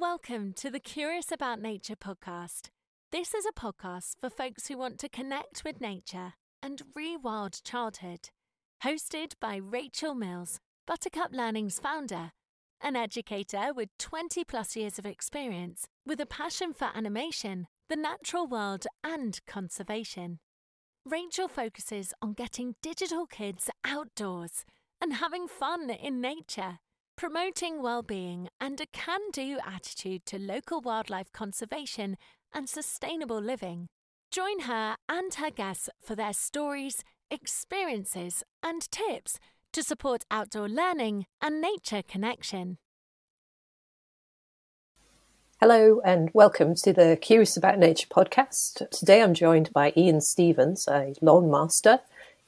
Welcome to the Curious About Nature podcast. This is a podcast for folks who want to connect with nature and rewild childhood. Hosted by Rachel Mills, Buttercup Learning's founder, an educator with 20 plus years of experience with a passion for animation, the natural world, and conservation. Rachel focuses on getting digital kids outdoors and having fun in nature promoting well-being and a can-do attitude to local wildlife conservation and sustainable living. Join her and her guests for their stories, experiences, and tips to support outdoor learning and nature connection. Hello and welcome to the Curious About Nature podcast. Today I'm joined by Ian Stephens, a lawn master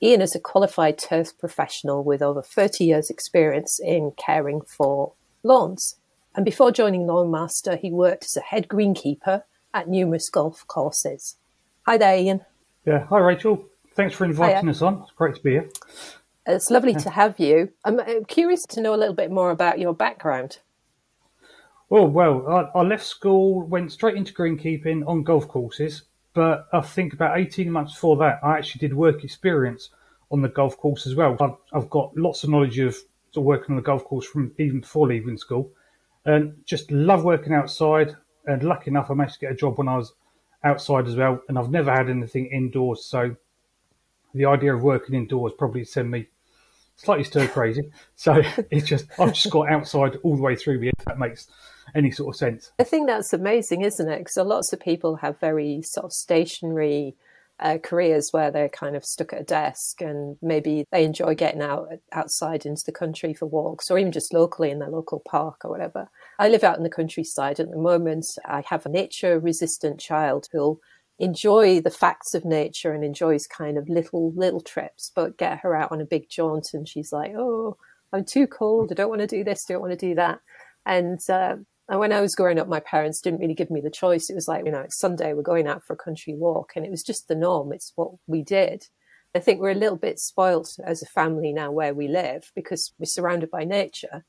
Ian is a qualified turf professional with over 30 years' experience in caring for lawns. And before joining Lawnmaster, he worked as a head greenkeeper at numerous golf courses. Hi there, Ian. Yeah, hi, Rachel. Thanks for inviting Hiya. us on. It's great to be here. It's lovely to have you. I'm uh, curious to know a little bit more about your background. Oh, well, I, I left school, went straight into greenkeeping on golf courses, but I think about 18 months before that, I actually did work experience on the golf course as well. I've, I've got lots of knowledge of, of working on the golf course from even before leaving school, and just love working outside. And lucky enough, I managed to get a job when I was outside as well. And I've never had anything indoors, so the idea of working indoors probably sent me slightly stir crazy. So it's just I've just got outside all the way through me. If that makes any sort of sense. I think that's amazing, isn't it? Because lots of people have very sort of stationary uh, careers where they're kind of stuck at a desk and maybe they enjoy getting out outside into the country for walks or even just locally in their local park or whatever. I live out in the countryside at the moment. I have a nature resistant child who'll enjoy the facts of nature and enjoys kind of little little trips but get her out on a big jaunt and she's like oh i'm too cold i don't want to do this I don't want to do that and uh, and when I was growing up, my parents didn't really give me the choice. It was like, you know, it's Sunday, we're going out for a country walk. And it was just the norm. It's what we did. I think we're a little bit spoilt as a family now where we live because we're surrounded by nature.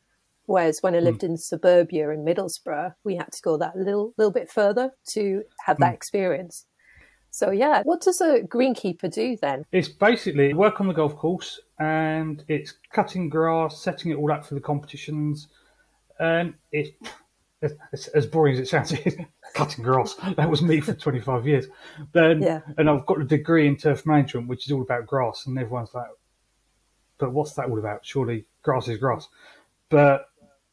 Whereas when I hmm. lived mm. in suburbia in Middlesbrough, we had to go that little little bit further to have that mm. experience. So yeah, what does a greenkeeper do then? It's basically work on the golf course and it's cutting grass, setting it all up for the competitions, and it as, as boring as it sounds, cutting grass. That was me for 25 years. Then, yeah. And I've got a degree in turf management, which is all about grass. And everyone's like, but what's that all about? Surely grass is grass. But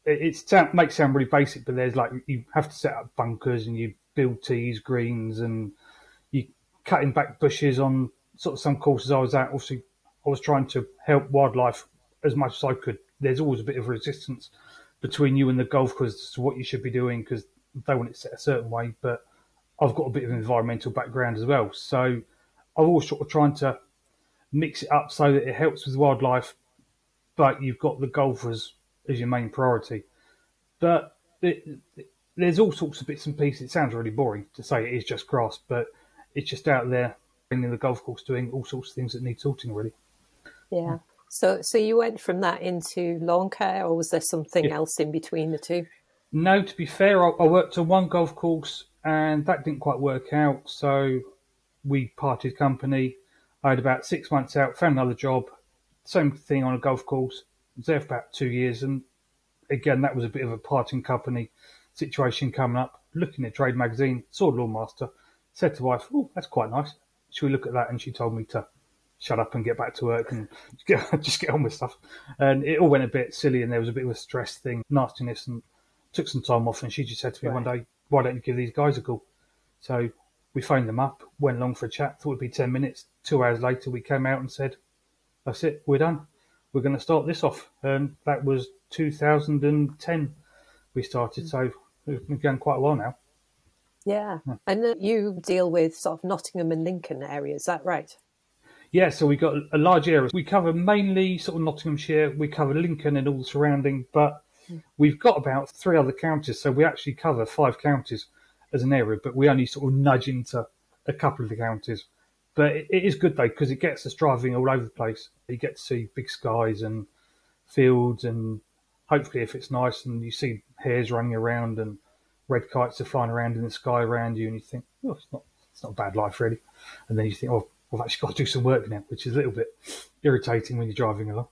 it, it makes sound really basic, but there's like, you have to set up bunkers and you build tees, greens, and you cutting back bushes on sort of some courses I was at. Obviously, I was trying to help wildlife as much as I could. There's always a bit of resistance between you and the golf course to what you should be doing because they want it set a certain way. But I've got a bit of environmental background as well, so I'm always sort of trying to mix it up so that it helps with wildlife, but you've got the golfers as your main priority. But it, it, there's all sorts of bits and pieces. It sounds really boring to say it is just grass, but it's just out there in the golf course doing all sorts of things that need sorting, really. Yeah. So, so you went from that into lawn care, or was there something yeah. else in between the two? No, to be fair, I, I worked on one golf course, and that didn't quite work out. So we parted company. I had about six months out, found another job, same thing on a golf course. I was there for about two years, and again, that was a bit of a parting company situation coming up. Looking at Trade Magazine, saw Lawn Master, said to wife, "Oh, that's quite nice. Should we look at that?" And she told me to shut up and get back to work and get, just get on with stuff. And it all went a bit silly, and there was a bit of a stress thing, nastiness, and took some time off. And she just said to me right. one day, "Why don't you give these guys a call?" So we phoned them up, went along for a chat. Thought it'd be ten minutes. Two hours later, we came out and said, "That's it, we're done. We're going to start this off." And that was 2010. We started, so we've been going quite a while now. Yeah, yeah. and uh, you deal with sort of Nottingham and Lincoln area, is that right? Yeah, so we've got a large area. We cover mainly sort of Nottinghamshire. We cover Lincoln and all the surrounding, but hmm. we've got about three other counties. So we actually cover five counties as an area, but we only sort of nudge into a couple of the counties. But it, it is good though because it gets us driving all over the place. You get to see big skies and fields, and hopefully, if it's nice and you see hares running around and red kites are flying around in the sky around you, and you think, oh, it's not, it's not a bad life really. And then you think, oh, I've actually got to do some work now, which is a little bit irritating when you're driving along.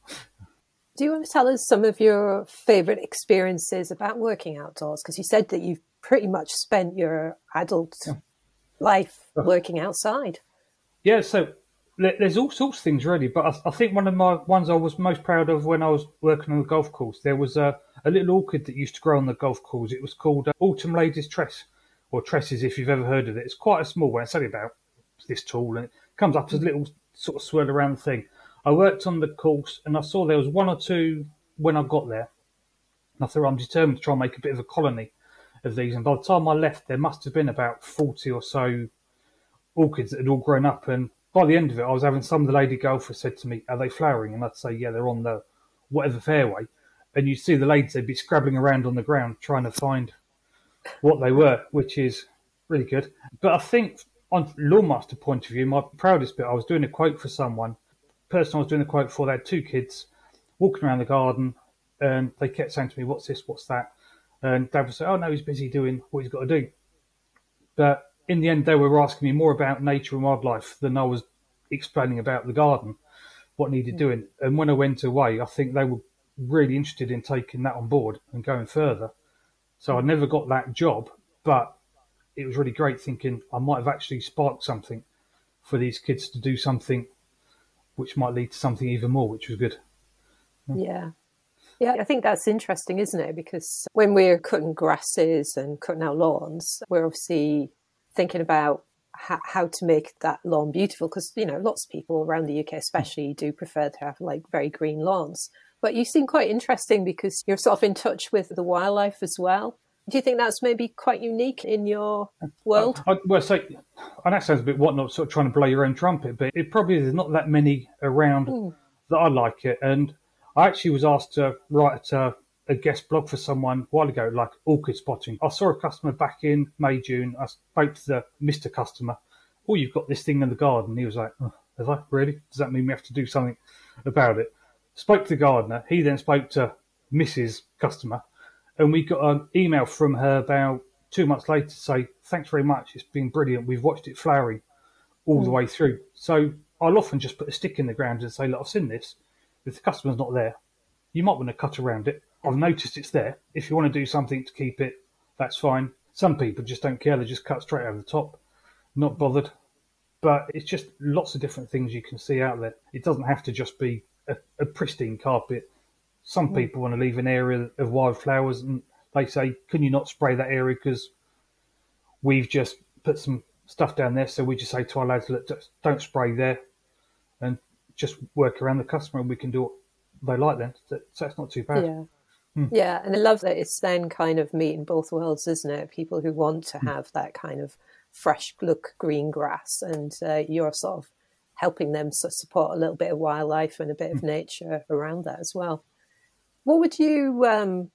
Do you want to tell us some of your favourite experiences about working outdoors? Because you said that you've pretty much spent your adult yeah. life working outside. Yeah, so there's all sorts of things really, but I, I, think one of my ones I was most proud of when I was working on the golf course, there was a, a little orchid that used to grow on the golf course. It was called uh, Autumn Lady's Tress, or Tresses if you've ever heard of it. It's quite a small one. It's only about this tall, and it comes up as a little sort of swirl around thing. I worked on the course, and I saw there was one or two when I got there. And I thought I'm determined to try and make a bit of a colony of these. And by the time I left, there must have been about forty or so orchids that had all grown up, and by the end of it, I was having some of the lady golfers said to me, "Are they flowering?" And I'd say, "Yeah, they're on the whatever fairway." And you'd see the ladies they'd be scrabbling around on the ground trying to find what they were, which is really good. But I think on Lawnmaster point of view, my proudest bit, I was doing a quote for someone. The person I was doing the quote for, they had two kids walking around the garden, and they kept saying to me, "What's this? What's that?" And Dad would say, "Oh no, he's busy doing what he's got to do." But in the end, they were asking me more about nature and wildlife than I was explaining about the garden, what needed hmm. doing. And when I went away, I think they were really interested in taking that on board and going further. So I never got that job, but it was really great thinking I might have actually sparked something for these kids to do something which might lead to something even more, which was good. Yeah. Yeah, I think that's interesting, isn't it? Because when we're cutting grasses and cutting our lawns, we're obviously thinking about how, how to make that lawn beautiful because you know lots of people around the UK especially do prefer to have like very green lawns but you seem quite interesting because you're sort of in touch with the wildlife as well do you think that's maybe quite unique in your world? I, I, well, so, and that sounds a bit whatnot, sort of trying to blow your own trumpet, but it probably is not that many around mm. that I like it. And I actually was asked to write a, a guest blog for someone a while ago, like orchid spotting. I saw a customer back in May, June. I spoke to the Mr. Customer. Oh, you've got this thing in the garden. He was like, oh, have I? Really? Does that mean we have to do something about it? Spoke to the gardener. He then spoke to Mrs. Customer. And we got an email from her about two months later to say, thanks very much. It's been brilliant. We've watched it flowering all mm. the way through. So I'll often just put a stick in the ground and say, look, I've seen this. If the customer's not there, you might want to cut around it I've noticed it's there. If you want to do something to keep it, that's fine. Some people just don't care; they just cut straight over the top, not bothered. But it's just lots of different things you can see out there. It doesn't have to just be a, a pristine carpet. Some mm. people want to leave an area of wildflowers, and they say, "Can you not spray that area because we've just put some stuff down there?" So we just say to our lads, "Look, don't spray there, and just work around the customer, and we can do what they like then." So that's not too bad. Yeah. Hmm. Yeah, and I love that it's then kind of meeting both worlds, isn't it? People who want to hmm. have that kind of fresh look green grass, and uh, you're sort of helping them support a little bit of wildlife and a bit of hmm. nature around that as well. What would you um,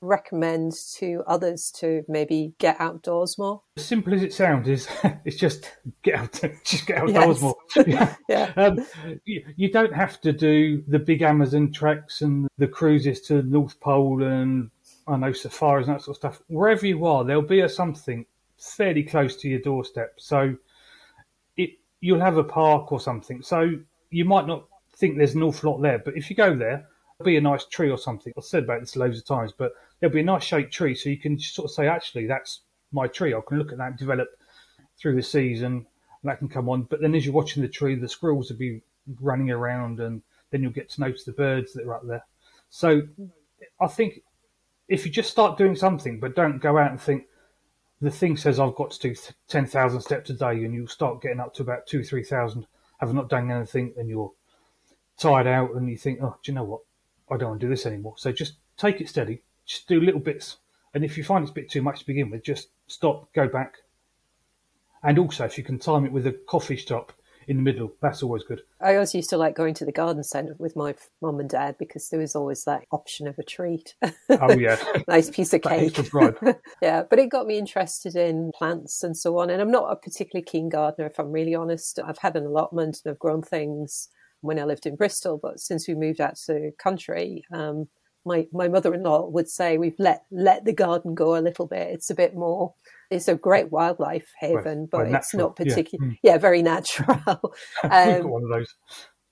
recommend to others to maybe get outdoors more? As simple as it sounds, is it's just get out, just get outdoors yes. more. Yeah, yeah. Um, you, you, don't have to do the big Amazon treks and the cruises to the North Pole and I know safaris and that sort of stuff. Wherever you are, there'll be a something fairly close to your doorstep. So it you'll have a park or something. So you might not think there's an awful lot there, but if you go there, be a nice tree or something. I've said about this loads of times, but there'll be a nice shaped tree, so you can sort of say, actually, that's my tree. I can look at that develop through the season, and that can come on. But then as you're watching the tree, the squirrels will be running around, and then you'll get to notice the birds that are up there. So I think if you just start doing something, but don't go out and think the thing says I've got to do ten thousand steps a day, and you'll start getting up to about two, three thousand, have not done anything, and you're tired out, and you think, oh, do you know what? I don't want to do this anymore. So just take it steady, just do little bits. And if you find it's a bit too much to begin with, just stop, go back. And also, if you can time it with a coffee stop in the middle, that's always good. I always used to like going to the garden centre with my mum and dad because there was always that option of a treat. Oh, yeah. nice piece of cake. yeah, but it got me interested in plants and so on. And I'm not a particularly keen gardener, if I'm really honest. I've had an allotment and I've grown things when I lived in Bristol, but since we moved out to the country, um, my, my mother-in-law would say we've let let the garden go a little bit. It's a bit more. It's a great wildlife haven, Right, but right, it's not yeah. particular. Mm. Yeah, very natural. Um, one of those.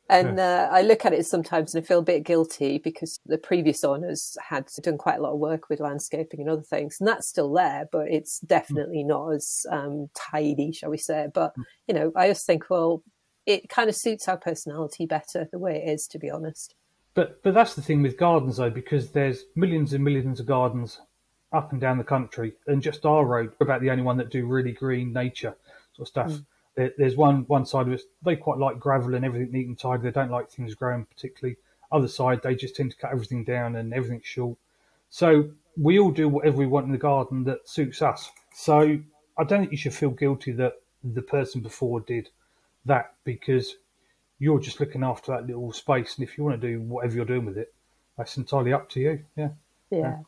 and uh, I look at it sometimes and I feel a bit guilty because the previous owners had done quite a lot of work with landscaping and other things, and that's still there, but it's definitely not as um, tidy, shall we say. But you know, I just think, well, it kind of suits our personality better the way it is, to be honest. But but that's the thing with gardens though, because there's millions and millions of gardens up and down the country, and just our road we're about the only one that do really green nature sort of stuff. Hmm. There, there's one one side of it they quite like gravel and everything neat and tidy. They don't like things growing particularly. Other side they just tend to cut everything down and everything's short. So we all do whatever we want in the garden that suits us. So I don't think you should feel guilty that the person before did that because you're just looking after that little space, and if you want to do whatever you're doing with it, that's entirely up to you. Yeah. Yeah.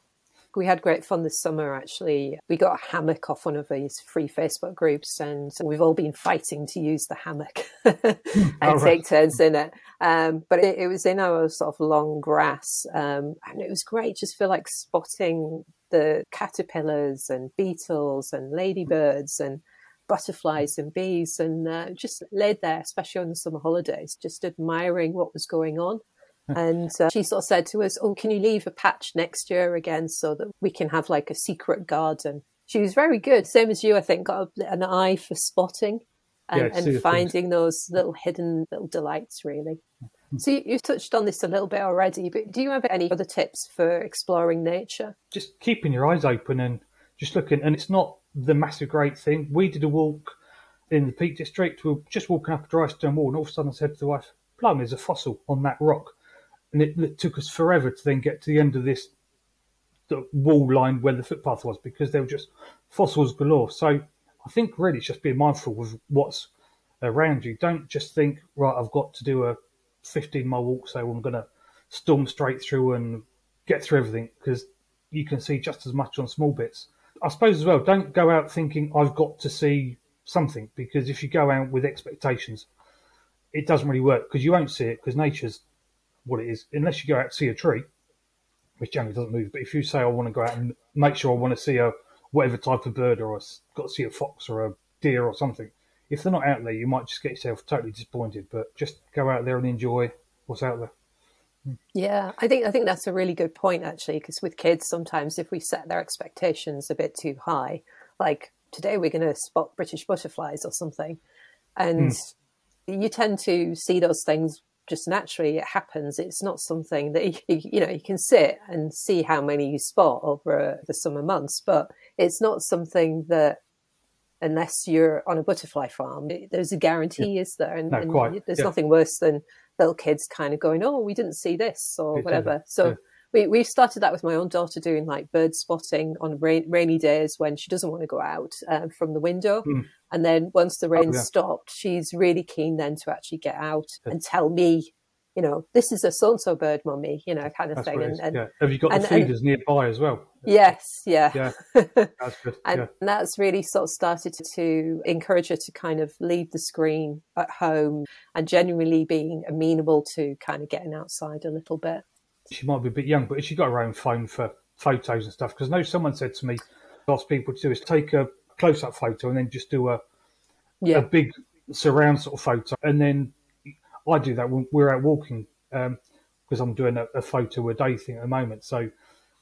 We had great fun this summer, actually. We got a hammock off one of these free Facebook groups, and we've all been fighting to use the hammock and Oh, right. take turns in it. Um, but it, it was in our sort of long grass, um, and it was great. Just feel like spotting the caterpillars and beetles and ladybirds and butterflies and bees, and uh, just laid there, especially on the summer holidays, just admiring what was going on. And uh, she sort of said to us, "Oh, can you leave a patch next year again so that we can have like a secret garden?" She was very good, same as you, I think, got a, an eye for spotting and, Yeah, and finding those little hidden little delights, really. So you, you've touched on this a little bit already, but do you have any other tips for exploring nature? Just keeping your eyes open and just looking. And it's not the massive great thing. We did a walk in the Peak District. We were just walking up a dry stone wall, and all of a sudden I said to the wife, "Plum, there's a fossil on that rock." And it, it took us forever to then get to the end of this wall line where the footpath was because there were just fossils galore. So I think really it's just being mindful of what's around you. Don't just think, right, I've got to do a 15 mile walk, so I'm going to storm straight through and get through everything because you can see just as much on small bits. I suppose as well, don't go out thinking I've got to see something because if you go out with expectations, it doesn't really work because you won't see it because nature's what it is. Unless you go out to see a tree, which generally doesn't move. But if you say I want to go out and make sure I want to see a whatever type of bird or I've got to see a fox or a deer or something, if they're not out there, you might just get yourself totally disappointed. But just go out there and enjoy what's out there. Yeah, I think I think that's a really good point actually, because with kids sometimes if we set their expectations a bit too high, like today we're going to spot British butterflies or something, and hmm. you tend to see those things just naturally. It happens. It's not something that you, you know you can sit and see how many you spot over uh, the summer months, but it's not something that unless you're on a butterfly farm, there's a guarantee, is there? And, No, and quite, there's yeah. nothing worse than little kids kind of going, "Oh, we didn't see this" or whatever. So yeah. we we've started that with my own daughter doing like bird spotting on rain, rainy days when she doesn't want to go out uh, from the window. And then once the rain. Oh, yeah. stopped, she's really keen then to actually get out and tell me, you know, this is a so and so bird, mummy, you know, kind of That's thing. And, and yeah. Have you got and- the and- feeders nearby as well? yes, yeah. Yeah, that's good. And yeah. that's really sort of started to encourage her to kind of leave the screen at home and genuinely being amenable to kind of getting outside a little bit. she might be a bit young, but she got her own phone for photos and stuff. Because I know someone said to me, ask people to do is take a close up photo and then just do a, a big surround sort of photo. And then I do that when we're out walking because I'm doing a, a photo a day thing at the moment. So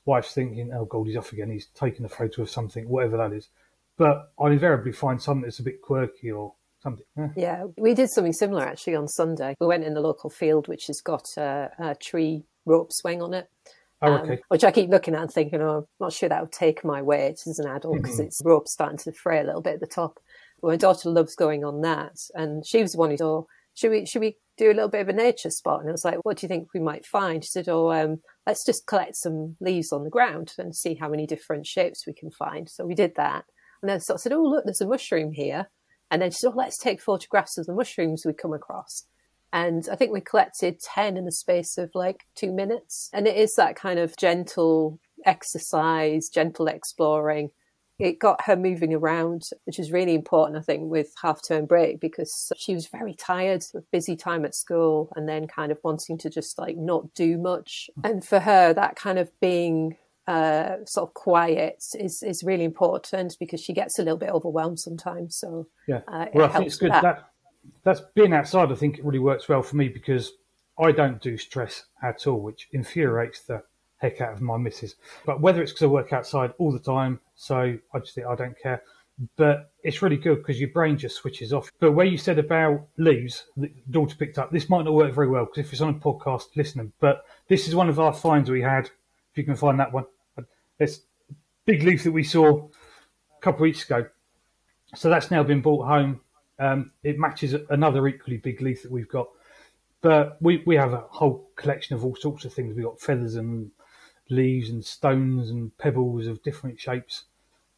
wife's thinking, oh God, he's off again. He's taking a photo of something, whatever that is. But I invariably find something that's a bit quirky or something. eh, Yeah, we did something similar actually on Sunday. We went in the local field, which has got a, a tree rope swing on it. Oh, um, okay. which I keep looking at and thinking, oh, I'm not sure that would take my weight as an adult because it's rope starting to fray a little bit at the top. But my daughter loves going on that, and she was the one who oh, should we should we do a little bit of a nature spot? And I was like, what do you think we might find? She said, oh, um, let's just collect some leaves on the ground and see how many different shapes we can find. So we did that, and then of said, oh, look, there's a mushroom here. And then she said, oh, let's take photographs of the mushrooms we come across. And I think we collected 10 in the space of like two minutes. And it is that kind of gentle exercise, gentle exploring it got her moving around, which is really important, I think, with half term break because she was very tired, busy time at school, and then kind of wanting to just like not do much. And for her, that kind of being uh, sort of quiet is is really important because she gets a little bit overwhelmed sometimes. So yeah, uh, well, I think it's good that. that that's being outside. I think it really works well for me because I don't do stress at all, which infuriates the heck out of my missus. But whether it's because I work outside all the time, so I just think I don't care. But it's really good because your brain just switches off. But where you said about leaves, the daughter picked up, this might not work very well because if it's on a podcast, listening. But this is one of our finds we had. If you can find that one, it's big leaf that we saw a couple of weeks ago. So that's now been brought home. Um, it matches another equally big leaf that we've got. But we, we have a whole collection of all sorts of things. We've got feathers and leaves and stones and pebbles of different shapes.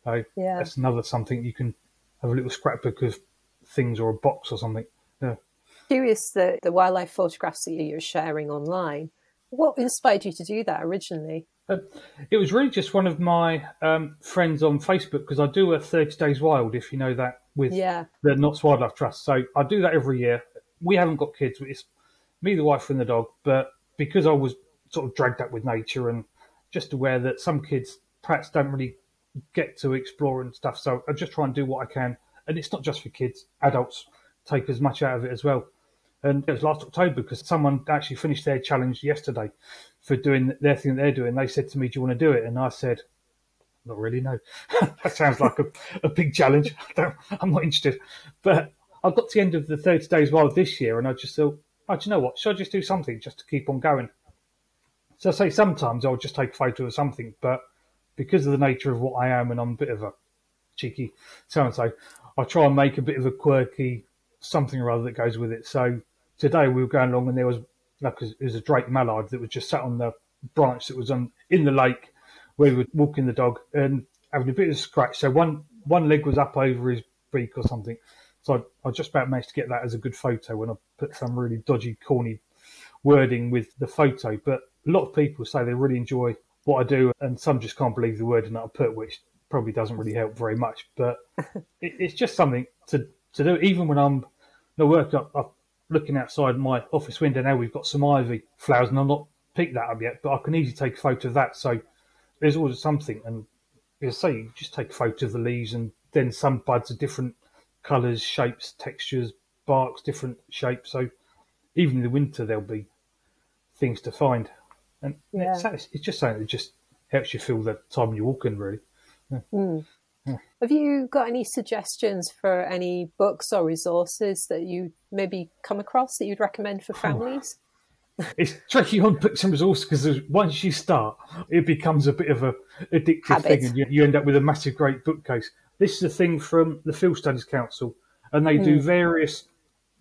So yeah. that's another something you can have a little scrapbook of things or a box or something. Yeah. Curious that the wildlife photographs that you're sharing online. What inspired you to do that originally? Uh, it was really just one of my um, friends on Facebook because I do a 30 Days Wild, if you know that, with yeah. the Notts Wildlife Trust. So I do that every year. We haven't got kids, it's me, the wife, and the dog. But because I was sort of dragged up with nature and just aware that some kids perhaps don't really get to explore and stuff. So I just try and do what I can. And it's not just for kids, adults take as much out of it as well. And it was last October because someone actually finished their challenge yesterday for doing their thing that they're doing. They said to me, Do you want to do it? And I said, Not really, no. that sounds like a, a big challenge. I am not interested. But I got to the end of the 30 Days Wild this year and I just thought, Oh, do you know what? Should I just do something just to keep on going? So I say sometimes I'll just take a photo of something, but because of the nature of what I am and I'm a bit of a cheeky so and so, I try and make a bit of a quirky something or other that goes with it. So today we were going along and there was like it was a Drake mallard that was just sat on the branch that was on in the lake where we were walking the dog and having a bit of a scratch. So one one leg was up over his beak or something. So I, I just about managed to get that as a good photo when I put some really dodgy, corny wording with the photo. But a lot of people say they really enjoy what I do, and some just can't believe the wording that I put, which probably doesn't really help very much. But it, it's just something to to do. Even when I'm no work, I'm, I'm looking outside my office window now. We've got some ivy flowers, and I'm not picked that up yet, but I can easily take a photo of that. So there's always something, and as I say, you just take a photo of the leaves, and then some buds are different colours, shapes, textures, barks, different shapes. So even in the winter, there'll be things to find and yeah. it's, it's, just something that just helps you feel the time you're walking, really. Yeah. Mm. Yeah. Have you got any suggestions for any books or resources that you maybe come across that you'd recommend for families? it's tricky on books and resources because once you start, it becomes a bit of a addictive Habit. thing, and you, you, end up with a massive, great bookcase. This is a thing from the Field Studies Council, and they mm. do hmm. various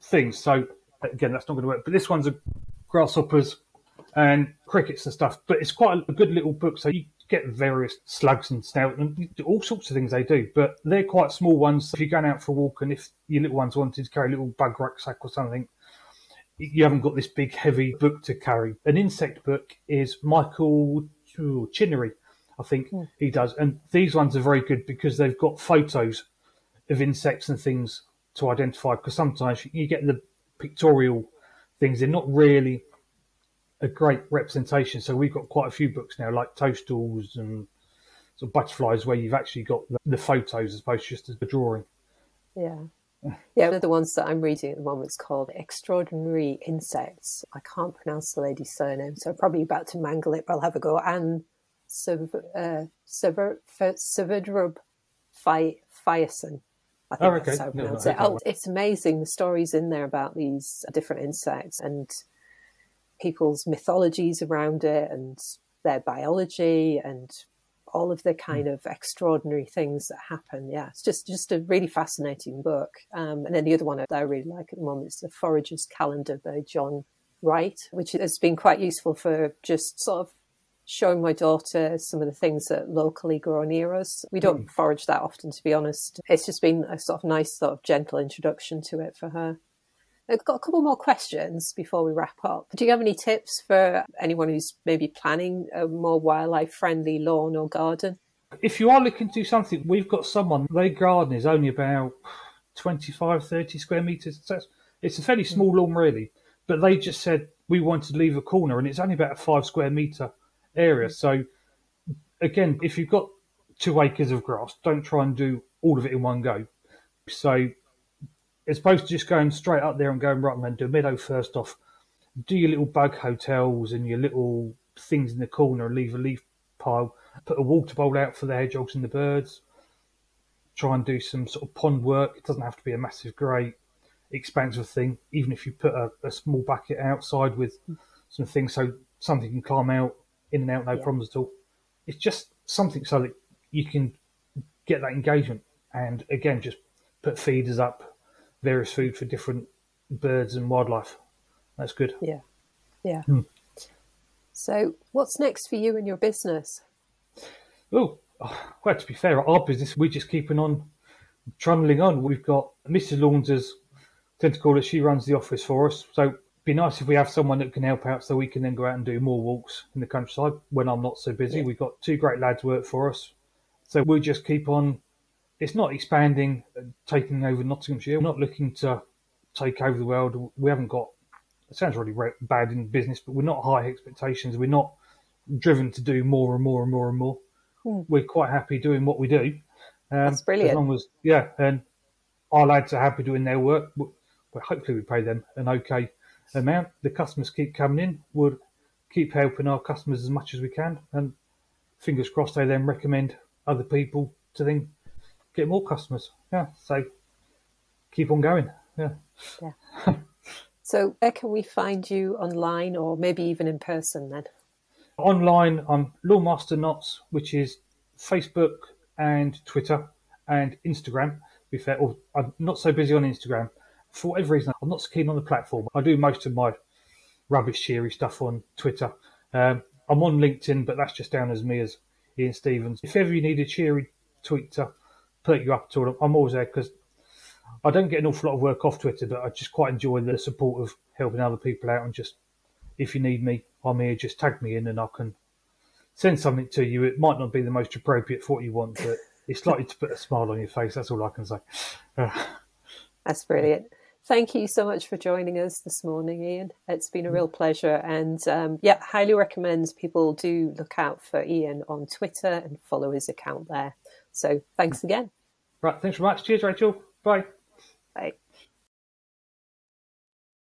things. So again, that's not going to work. But this one's a grasshoppers and crickets and stuff. But it's quite a good little book. So you get various slugs and snout and all sorts of things they do. But they're quite small ones. If you're going out for a walk and if your little ones wanted to carry a little bug rucksack or something, you haven't got this big heavy book to carry. An insect book is Michael Chinnery, I think mm. he does. And these ones are very good because they've got photos of insects and things to identify. Because sometimes you get the pictorial things, they're not really a great representation. So we've got quite a few books now, like Toadstools and sort of butterflies, where you've actually got the, the photos as opposed to just the drawing. Yeah. Yeah, one of the ones that I'm reading at the moment is called Extraordinary Insects. I can't pronounce the lady's surname, so I'm probably about to mangle it, but I'll have a go. And Sevedrub uh, Fiason. I think oh, okay. that's how I pronounce no, no, it. Oh, it's amazing the stories in there about these different insects and people's mythologies around it and their biology and all of the hmm. kind of extraordinary things that happen. Yeah, it's just just a really fascinating book. Um, and then the other one that I really like at the moment is the Forager's Calendar by John Wright, which has been quite useful for just sort of showing my daughter some of the things that locally grow near us. We don't mm. forage that often, to be honest. It's just been a sort of nice, sort of gentle introduction to it for her. I've got a couple more questions before we wrap up. Do you have any tips for anyone who's maybe planning a more wildlife friendly lawn or garden? If you are looking to do something, we've got someone, their garden is only about 25, 30 square metres. So it's- a fairly hmm. small lawn, really. But they just said we wanted to leave a corner, and it's only about a five square metre area. Hmm. So, again, if you've got two acres of grass, don't try and do all of it in one go. So, as opposed to just going straight up there and going, right, I'm going to do a meadow first off, do your little bug hotels and your little things in the corner and leave a leaf pile, put a water bowl out for the hedgehogs and the birds, try and do some sort of pond work. It doesn't have to be a massive, great, expansive thing. Even if you put a, a small bucket outside with some things so something can climb out in and out, no Yeah. problems at all. It's just something so that you can get that engagement. And again, just put feeders up, various food for different birds and wildlife. That's good. Yeah. Yeah. Hmm. So, what's next for you and your business? Oh, well, to be fair, our business, we're just keeping on trundling on. We've got Mrs. Launders, tend to call her, she runs the office for us. So be nice if we have someone that can help out so we can then go out and do more walks in the countryside when I'm not so busy. Yeah. We've got two great lads work for us. So we'll just keep on. It's not expanding, and taking over Nottinghamshire. We're not looking to take over the world. We haven't got, it sounds really bad in business, but we're not high expectations. We're not driven to do more and more and more and more. We're quite happy doing what we do. Um, That's brilliant. As long as, yeah, and our lads are happy doing their work. Well, hopefully we pay them an okay amount. The customers keep coming in. We'll keep helping our customers as much as we can, and fingers crossed they then recommend other people to then get more customers. Yeah, so keep on going. Yeah. Yeah. So, where can we find you online or maybe even in person then? Online, I'm Lawn Master Notts, which is Facebook and Twitter and Instagram. Be fair, or I'm not so busy on Instagram. For whatever reason, I'm not so keen on the platform. I do most of my rubbish cheery stuff on Twitter. Um, I'm on LinkedIn, but that's just down as me as Ian Stephens. If ever you need a cheery tweet up to, I'm always there because I don't get an awful lot of work off Twitter, but I just quite enjoy the support of helping other people out and just if you need me, I'm here. Just tag me in, and I can send something to you. It might not be the most appropriate for what you want, but it's likely to put a smile on your face. That's all I can say. That's brilliant. Thank you so much for joining us this morning, Ian. It's been a real pleasure. And um, yeah, highly recommend people do look out for Ian on Twitter and follow his account there. So thanks again. Right, thanks very much. Cheers, Rachel. Bye. Bye.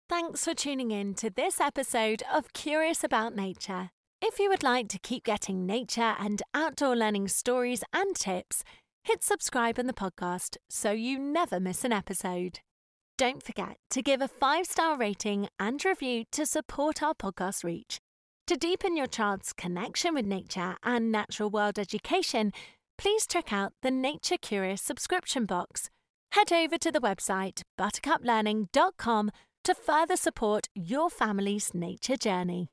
Thanks for tuning in to this episode of Curious About Nature. If you would like to keep getting nature and outdoor learning stories and tips, hit subscribe in the podcast so you never miss an episode. Don't forget to give a five star rating and review to support our podcast reach. To deepen your child's connection with nature and natural world education, please check out the Nature Curious subscription box. Head over to the website buttercuplearning.com to further support your family's nature journey.